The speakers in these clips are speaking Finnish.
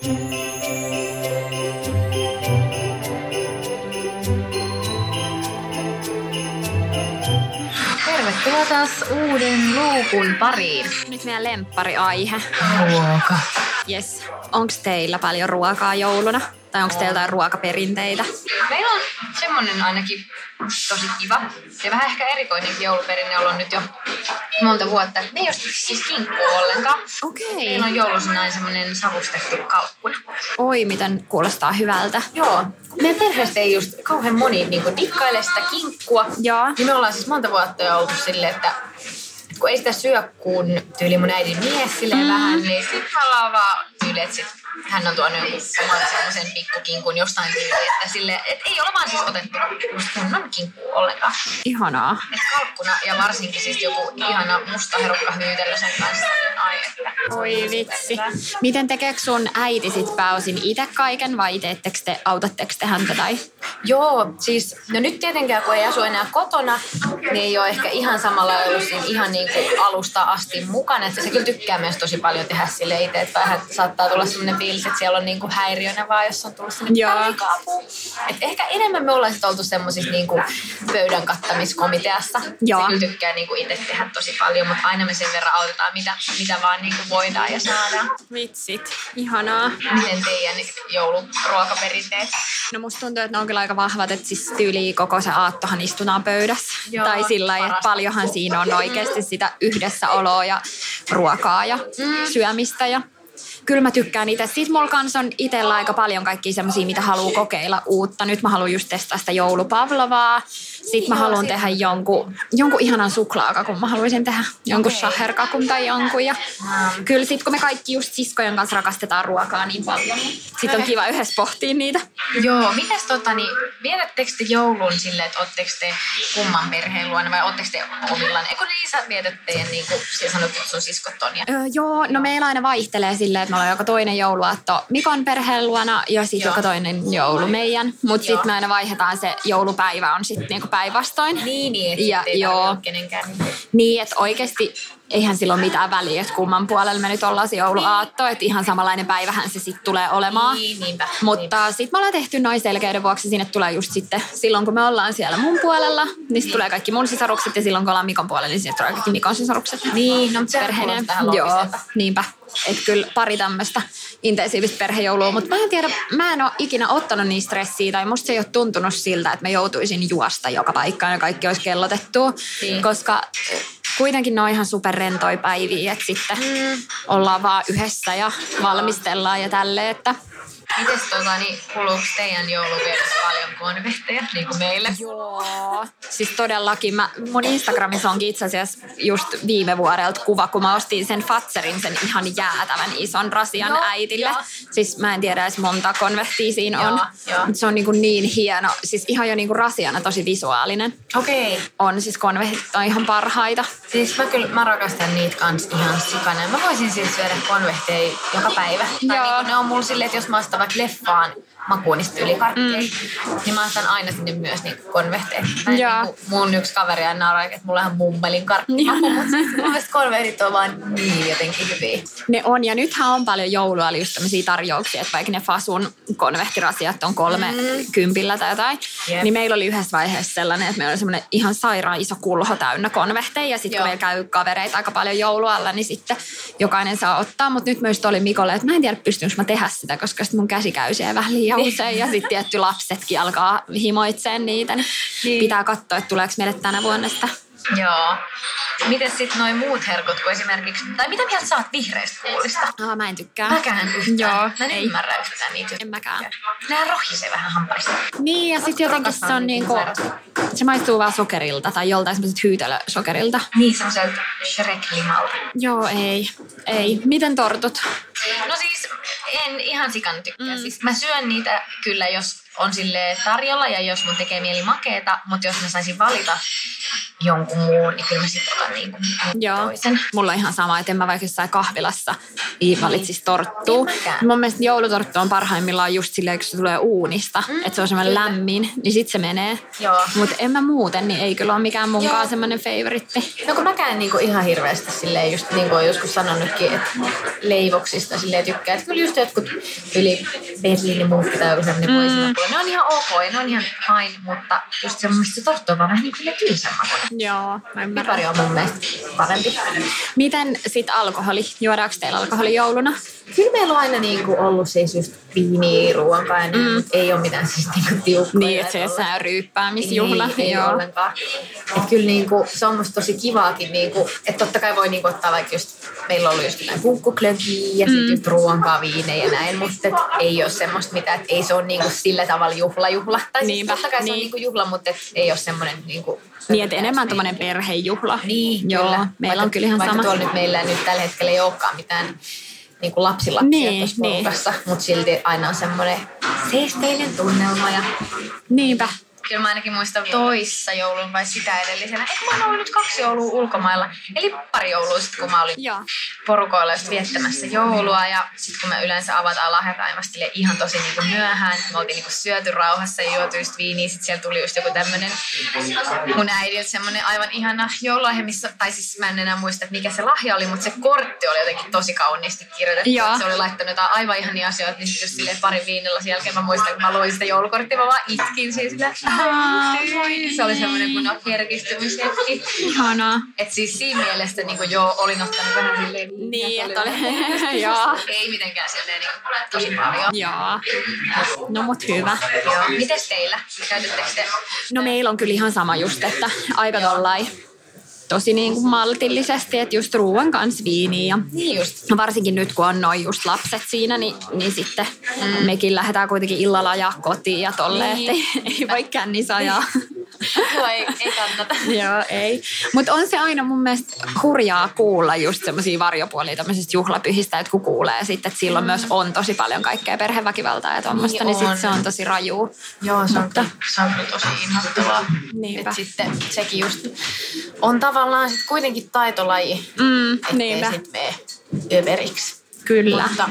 Tervetuloa taas uuden luukun pariin. Nyt meidän lemppariaihe. Ruoka. Yes. Onko teillä paljon ruokaa jouluna? Tai onko teillä jotain ruokaperinteitä? Meillä on semmonen ainakin tosi kiva ja vähän ehkä erikoinenkin jouluperinne ollut nyt jo monta vuotta. Me ei osta siis kinkkua ollenkaan. Okei. Meillä on joulusin aina semmonen savustettu kalkkuna. Oi, miten kuulostaa hyvältä. Joo. Meidän perheestä ei just kauhean moni niin dikkaile sitä kinkkua. Joo. Niin me ollaan siis monta vuotta jo oltu silleen, että kun ei sitä syö kun tyyli mun äidin mies silleen mm. vähän, niin sit me ollaan vaan tyyli, että sit hän on tuonut oman semmoisen pikkukinkun jostain tyyli, että sille, et ei ole vaan siis otettu kunnon kinkku ollenkaan. Ihanaa. Et kalkkuna ja varsinkin siis joku ihana musta herukka hyytelö sen kanssa, Oi vitsi. Miten tekeekö sun äiti sit pääosin itse kaiken vai teettekö te, autatteko te häntä tai? Joo, siis no nyt tietenkään kun ei asu enää kotona, niin ei ole ehkä ihan samalla ollut siinä ihan niin kuin alusta asti mukana. Että se kyllä tykkää myös tosi paljon tehdä sille itse, että vähän saattaa tulla sellainen fiilis, että siellä on niin kuin häiriönä vaan, jos on tullut sinne Joo. Et ehkä enemmän me ollaan oltu semmoisissa niin kuin pöydän kattamiskomiteassa. Joo. Se kyllä tykkää niin kuin itse tehdä tosi paljon, mutta aina me sen verran autetaan, mitä, mitä vaan niin kuin voidaan ja saadaan. Vitsit. Ihanaa. Miten teidän jouluruokaperinteet? No musta tuntuu, että ne on kyllä aika vahvat, että siis tyyli koko se aattohan istutaan pöydässä. Joo, tai sillä lailla, että paljonhan siinä on oikeasti sitä yhdessäoloa ja ruokaa ja mm. syömistä ja Kyllä mä tykkään itse. Sitten mulla kans on itsellä aika paljon kaikkia semmoisia, mitä haluaa kokeilla uutta. Nyt mä haluan just testaa sitä joulupavlovaa. Sitten mä haluan tehdä jonkun, jonkun ihanan suklaakakun. Mä haluaisin tehdä jonkun shaherkakun tai jonkun. Ja kyllä sit kun me kaikki just siskojen kanssa rakastetaan ruokaa niin paljon, niin sit on kiva yhdessä pohtia niitä. Joo, mitäs tota, niin, vietättekö te joulun silleen, että ootteko te kumman perheen luona vai ootteko te omillaan? Eikö niin sä vietät teidän, niin kuin sä sanoit, että sun siskot on ja... Öö, joo, no meillä aina vaihtelee silleen, että me ollaan joka toinen jouluaatto Mikon perheen luona ja sitten joka toinen joulu meidän. Mutta sitten me aina vaihdetaan se joulupäivä on sitten niinku päinvastoin. Niin, niin, että Ja, ei joo. kenenkään. Niin. Niin, että oikeasti eihän silloin mitään väliä, että kumman puolella me nyt ollaan se jouluaatto, että ihan samanlainen päivähän se sitten tulee olemaan. Niin, niinpä. Mutta sitten me ollaan tehty noin selkeyden vuoksi, sinne tulee just sitten, silloin kun me ollaan siellä mun puolella, niin sitten tulee kaikki mun sisarukset ja silloin kun ollaan Mikon puolella, niin sinne tulee kaikki Mikon sisarukset. Niin, no Perheineen. ihan Joo, niinpä. Että kyllä pari tämmöistä intensiivistä perhejoulua, mutta mä en tiedä, mä en ole ikinä ottanut niin stressiä tai musta se ei ole tuntunut siltä, että mä joutuisin juosta joka paikkaan ja kaikki olisi kellotettu, Niin. koska kuitenkin ne on ihan superrentoja päiviä, että sitten mm. ollaan vaan yhdessä ja valmistellaan ja tälleen, että Mites tota, niin kuluuko teidän jouluvietos paljon konvehteja, niin kuin meille? Joo. Siis todellakin. Mä, mun Instagramissa onkin itse asiassa just viime vuodelta kuva, kun mä ostin sen Fatserin, sen ihan jäätävän ison rasian Joo, äitille. joo. Siis mä en tiedä edes monta konvehtia siinä on. Joo, joo. Mut se on niin, niin hieno. Siis ihan jo niin kuin rasiana tosi visuaalinen. Okei. Okay. On siis konvehtit on ihan parhaita. Siis mä kyllä mä rakastan niitä kans ihan sikana. Mä voisin siis syödä konvehteja joka päivä. Tai Joo. niin kuin ne on mulla silleen, että jos mä ostan vaikka leffaan makuun niistä ylikarkkeja, mm. niin mä ostan aina sinne myös niinku konvehteja. Mä Joo. niinku, mun yksi kaveri aina nauraa, että mulla on ihan mummelin karkkimaku, mutta siis mun mielestä konvehtit on vaan niin jotenkin hyviä. Ne on, ja nythän on paljon joulua, eli just tämmöisiä tarjouksia, että vaikka ne Fasun konvehtirasiat on kolme mm. kympillä tai jotain, Jep. niin meillä oli yhdessä vaiheessa sellainen, että meillä oli semmoinen ihan sairaan iso kulho täynnä konvehteja, ja sitten kun meillä käy kavereita aika paljon joulualla, niin sitten jokainen saa ottaa, mutta nyt myös oli Mikolle, että mä en tiedä pystynkö mä tehdä sitä, koska sitten mun käsi käy siellä vähän liian usein, ja sitten tietty lapsetkin alkaa himoitseen niitä, niin, Niin. pitää katsoa, että tuleeko meille tänä vuonna sitä Joo. Miten sitten noin muut herkut, kun esimerkiksi, tai mitä mieltä sä oot vihreistä kuulista? Aa, mä en tykkää. Mäkään yhtään. Joo, Mä en ei. ymmärrä yhtään niitä. En mäkään. Nää rohisee vähän hampaista. Niin, ja sitten jotenkin se on niinku, se maistuu vaan sokerilta tai joltain semmoiset hyytelösokerilta. Niin semmoiselta Shrek-limalta. Joo, ei. Ei. Miten tortut? No siis en ihan sikan tykkää. Mm. Siis mä syön niitä kyllä, jos on sille tarjolla ja jos mun tekee mieli makeeta, mutta jos mä saisin valita jonkun muun, niin kyllä mä sitten otan niinku Joo. toisen. Mulla on ihan sama, että en mä vaikka jossain kahvilassa niin valitsis torttua. Mäkään. Mun mielestä joulutorttu on parhaimmillaan just silleen, kun se tulee uunista. Mm, että se on semmoinen lämmin, niin sit se menee. Joo. Mutta en mä muuten, niin ei kyllä ole mikään munkaan semmoinen favoritti. No kun mäkään niinku ihan hirveästi silleen just niin kuin olen joskus sanonutkin, että leivoksista silleen tykkää. Että kyllä just jotkut yli Berliinimunkki tai joku sellainen mm. Ne on ihan ok ne on ihan fine, mutta just semmoista se torttu on vaan vähän niin kuin makuinen. Joo, mä ymmärrän. Pipari on mun mielestä parempi. Miten sit alkoholi? Juodaanko teillä alkoholi jouluna? Kyllä meillä on aina niinku ollut siis just viiniä, ruokaa ja mm. ei ole mitään siis niinku tiukkoja. Niin, että se ei ole ryyppäämisjuhla. Ei, ei Joo. ollenkaan. Et kyllä niinku, se on musta tosi kivaakin, niinku, että totta kai voi niinku ottaa vaikka just, meillä on ollut just jotain punkkuklögiä ja mm. sitten just ruoankaa viinejä ja näin, mutta et ei ole semmoista mitä, että ei se ole niinku sillä tavalla juhla juhla. Tai siis totta kai se on niin. niinku juhla, mutta et ei ole semmoinen niinku... Niin, että enemmän tommonen perhejuhla. Niin, Joo, kyllä. meillä vaikka, on kyllä ihan vaikka sama. tuolla nyt meillä nyt tällä hetkellä ei olekaan mitään niin kuin lapsilapsia Niin, tuossa niin. mutta silti aina on semmoinen seesteinen tunnelma. Ja... Niinpä. Kyllä mä ainakin muistan toissa joulun vai sitä edellisenä. Ehkä mä oon ollut nyt kaksi joulua ulkomailla. Eli pari joulua sitten, kun mä olin Joo. porukoilla just viettämässä joulua. Ja sitten kun me yleensä avataan lahjat silleen ihan tosi niinku myöhään. Me oltiin niinku syöty rauhassa ja juotu just viiniä. Sitten siellä tuli just joku tämmönen mun äidiltä semmonen aivan ihana joululahja, missä, tai siis mä en enää muista, että mikä se lahja oli, mutta se kortti oli jotenkin tosi kauniisti kirjoitettu. Joo. Että Se oli laittanut jotain aivan ihania asioita, niin sitten just silleen parin viinillä sen jälkeen mä muistan, kun mä luin sitä joulukorttia, mä vaan itkin siis silleen, se oli semmoinen kun herkistymishetki. Ihanaa. Et siis siinä mielessä niin joo, olin ottanut vähän silleen Niin, se että oli... Joo. Ei mitenkään silleen niin tosi paljon. Joo. No mut hyvä. Joo. Mites teillä? Käytettekö te? No meillä on kyllä ihan sama just, että aika tollai tosi niin kuin maltillisesti, että just ruoan kanssa viiniä ja Niin just. No varsinkin nyt, kun on noin just lapset siinä, niin, niin sitten mm. mekin lähdetään kuitenkin illalla ajaa kotiin ja tolleen, Niin. että ei, voi kännissä ajaa. Joo, ei, ei kannata. Joo, ei. Mutta on se aina mun mielestä hurjaa kuulla just semmoisia varjopuolia tämmöisistä juhlapyhistä, että kun kuulee sitten, että silloin myös on tosi paljon kaikkea perheväkivaltaa ja tuommoista, Niin niin, sitten se on tosi raju. Joo, se on, Mutta- se on tosi inhottavaa. Niinpä. Et sitten sekin just on tavallaan sit kuitenkin taitolaji, Mm, ettei niinpä, sit mene överiksi. kyllä. Mutta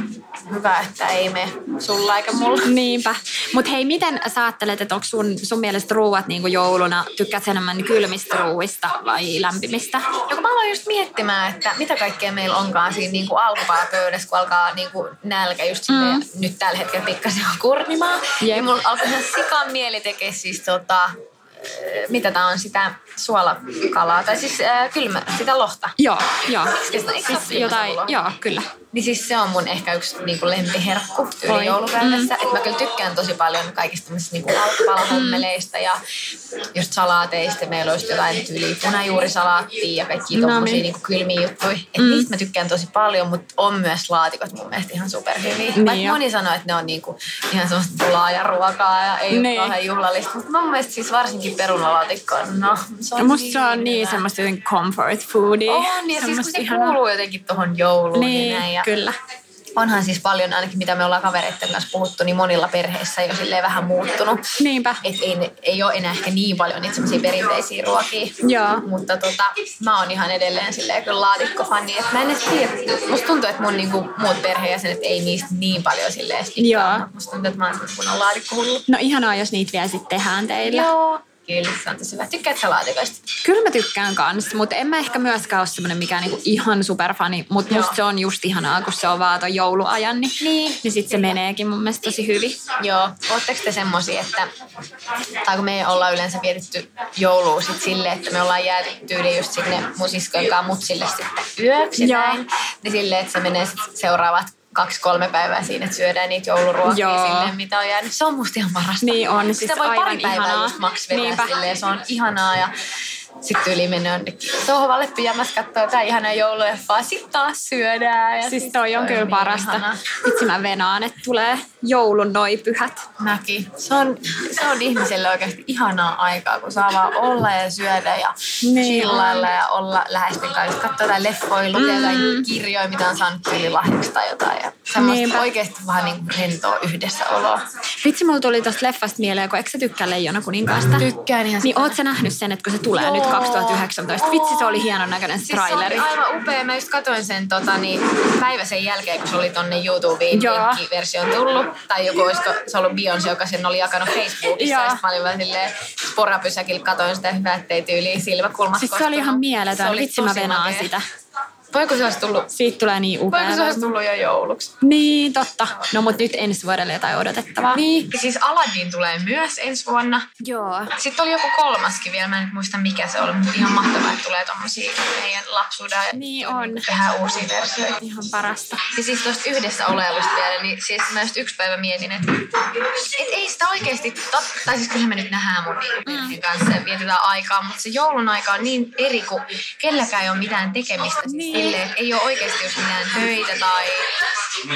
hyvä, että ei mene sulla eikä mulla. Niinpä. Mutta hei, miten sä ajattelet, että onko sun, sun mielestä ruuat niinku jouluna, tykkäät enemmän kylmistä ruuista vai lämpimistä? Ja kun mä aloin just miettimään, että mitä kaikkea meillä onkaan siinä niin kuin alkupääpöydässä, kun alkaa niin kuin nälkä just mm. nyt tällä hetkellä pikkasen on kurnimaa. Jep. Ja mulla alkoi ihan sikan mieli tekee siis tota, mitä tää on, sitä suolakalaa, tai siis äh, kylmä, sitä lohta. Joo, joo. Se ole Siis jotain, joo, kyllä. Niin siis se on mun ehkä yksi niin kuin lempiherkku yli joulupäivässä. Mm. Että mä kyllä tykkään tosi paljon kaikista tämmöisistä niin alkupalahommeleista ja just salaateista. Meillä just jotain tyyliä punajuurisalaattia ja kaikki No tommosia niin. niin kuin kylmiä juttuja. Et mm. niistä mä tykkään tosi paljon, mutta on myös laatikot mun mielestä ihan superhyviä. Niin Vaikka jo. moni sanoo, että ne on niin kuin ihan semmoista pulaa ja ruokaa ja ei Niin. ole kauhean juhlallista. Mutta mun mielestä siis varsinkin perunalaatikko on, no se on Ja musta se on niin semmoista jotenkin comfort foodia. On, ja siis kun se ihanaa. kuuluu jotenkin tohon jouluun Niin, ja näin. Ja kyllä. onhan siis paljon, ainakin mitä me ollaan kavereiden kanssa puhuttu, niin monilla perheissä jo silleen vähän muuttunut. Niinpä. Et ei, ei ole enää ehkä niin paljon niitä semmoisia perinteisiä ruokia. Joo. Mutta tota, mä oon ihan edelleen silleen kyllä laatikkofani. Et mä en edes tiedä. Musta tuntuu, että mun niinku, muut perheenjäsenet ei niistä niin paljon silleen. Joo. Musta tuntuu, että mä oon kunnon laatikkohullu. No ihanaa, jos niitä vielä sitten tehdään teillä. Joo. Kyllä, se on tosi hyvä. Tykkäätkö laatikoista? Kyllä mä tykkään kans, mutta en mä ehkä myöskään ole semmoinen mikään niinku ihan superfani, mutta musta se on just ihanaa, kun se on vaan ton jouluajan, niin, Niin. niin sit se meneekin mun mielestä tosi hyvin. Joo, ootteko te semmosia, että, tai kun me ollaan yleensä vietetty joulua sit silleen, että me ollaan jääty tyyliin just sinne mun siskojen kanssa mutsille sitten yöksi ja näin, niin silleen, että se menee sit seuraavat kaksi-kolme päivää siinä, että syödään niitä jouluruokia Joo. silleen, mitä on jäänyt. Se on musta ihan parasta. Niin on, Sitä siis voi aivan pari päivää ihanaa. just maks vetää silleen, se on ihanaa ja Sitten yli mennä jonnekin sohvalle pyjamas kattoo jotain ihanaa joululeffaa. Sitten taas syödään. Ja Siis sit toi on kyllä niin parasta. Vitsi mä venaan, että tulee joulun noi pyhät. Mäkin. Se on, se on ihmiselle oikeasti ihanaa aikaa, kun saa vaan olla ja syödä ja Niin chillailla ja olla läheisten kanssa. Katsoa jotain leffoja, lukea jotain kirjoja, mitä on saanut tyylilahjaksi tai jotain. Ja semmoista Niinpä. oikeasti vaan niin rentoa yhdessäoloa. Vitsi, mulla tuli tosta leffasta mieleen, kun eikö sä tykkää Leijona kuninkaasta? Tykkään ihan Niin oot sä nähnyt sen, että kun se tulee Joo. nyt 2019? Vitsi, se oli hienon näköinen se Siis se traileri. oli aivan upea. Mä just katsoin sen tota, niin, päivä sen jälkeen, kun se oli tonne YouTubeen Joo. versioon tullut. Tai joku olisiko se ollut Beyoncé, joka sen oli jakanut Facebookissa. Joo. Ja mä olin vaan silleen sporapysäkillä katoin sitä hyvää, ettei tyyliin silmäkulmat Siis se oli ihan mieletön. Se Vitsi, mä venaan sitä. Voiko se olisi tullut, Siitä tulee niin upea. voiko se olisi tullut jo jouluksi? Niin, totta. No mut nyt ensi vuodelle jotain odotettavaa. Niin. Ja siis Aladdin tulee myös ensi vuonna. Joo. Sitten oli joku kolmaskin vielä, mä en nyt muista mikä se oli, mutta ihan mahtavaa, että tulee tommosia meidän lapsuuden Niin on. tehdään uusia versioita. Ihan parasta. Ja siis tuosta yhdessä olevusta vielä, niin siis mä just yksi päivä mietin, että et ei sitä oikeasti totta. Tai siis kyllä me nyt nähdään mun niinku perheen kanssa ja vietetään aikaa, mutta se joulun aika on niin eri, kun kelläkään ei ole mitään tekemistä. Siis Niin. Silleen, että ei ole oikeasti just mitään töitä tai,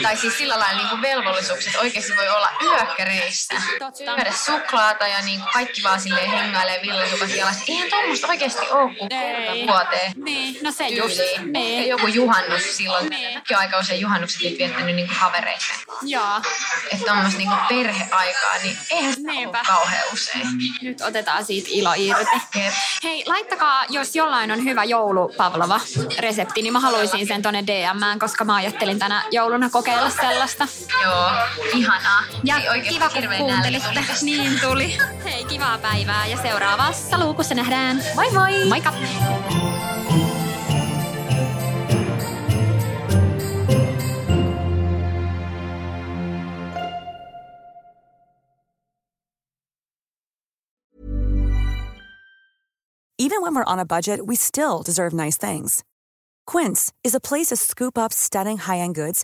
tai siis sillä lailla niinku velvollisuuksia, että oikeasti voi olla yökkäreissä. Syödä suklaata ja niin kaikki vaan silleen hengailee villasukat jalassa. Eihän tuommoista oikeasti ole kuin kerta vuoteen Niin, no se just. Niin. Joku juhannus silloin. Niin. Mäkin aika usein juhannukset nyt viettänyt niinku havereiden. Joo. Että tommoista niinku perheaikaa, niin eihän sitä Niinpä. ole kauhean usein. Nyt otetaan siitä ilo irti. Jep. Hei, laittakaa, jos jollain on hyvä joulupavlova resepti, niin mä haluaisin sen tonne DMään, koska mä ajattelin tänä jouluna kokeilla sellaista. Joo, ihanaa. Ja Ei kiva, kun kuuntelitte. tuli. Niin tuli. Hei, kivaa päivää ja seuraavassa luukussa nähdään. Moi moi! Moikka! Even when we're on a budget, we still deserve nice things. Quince is a place to scoop up stunning high-end goods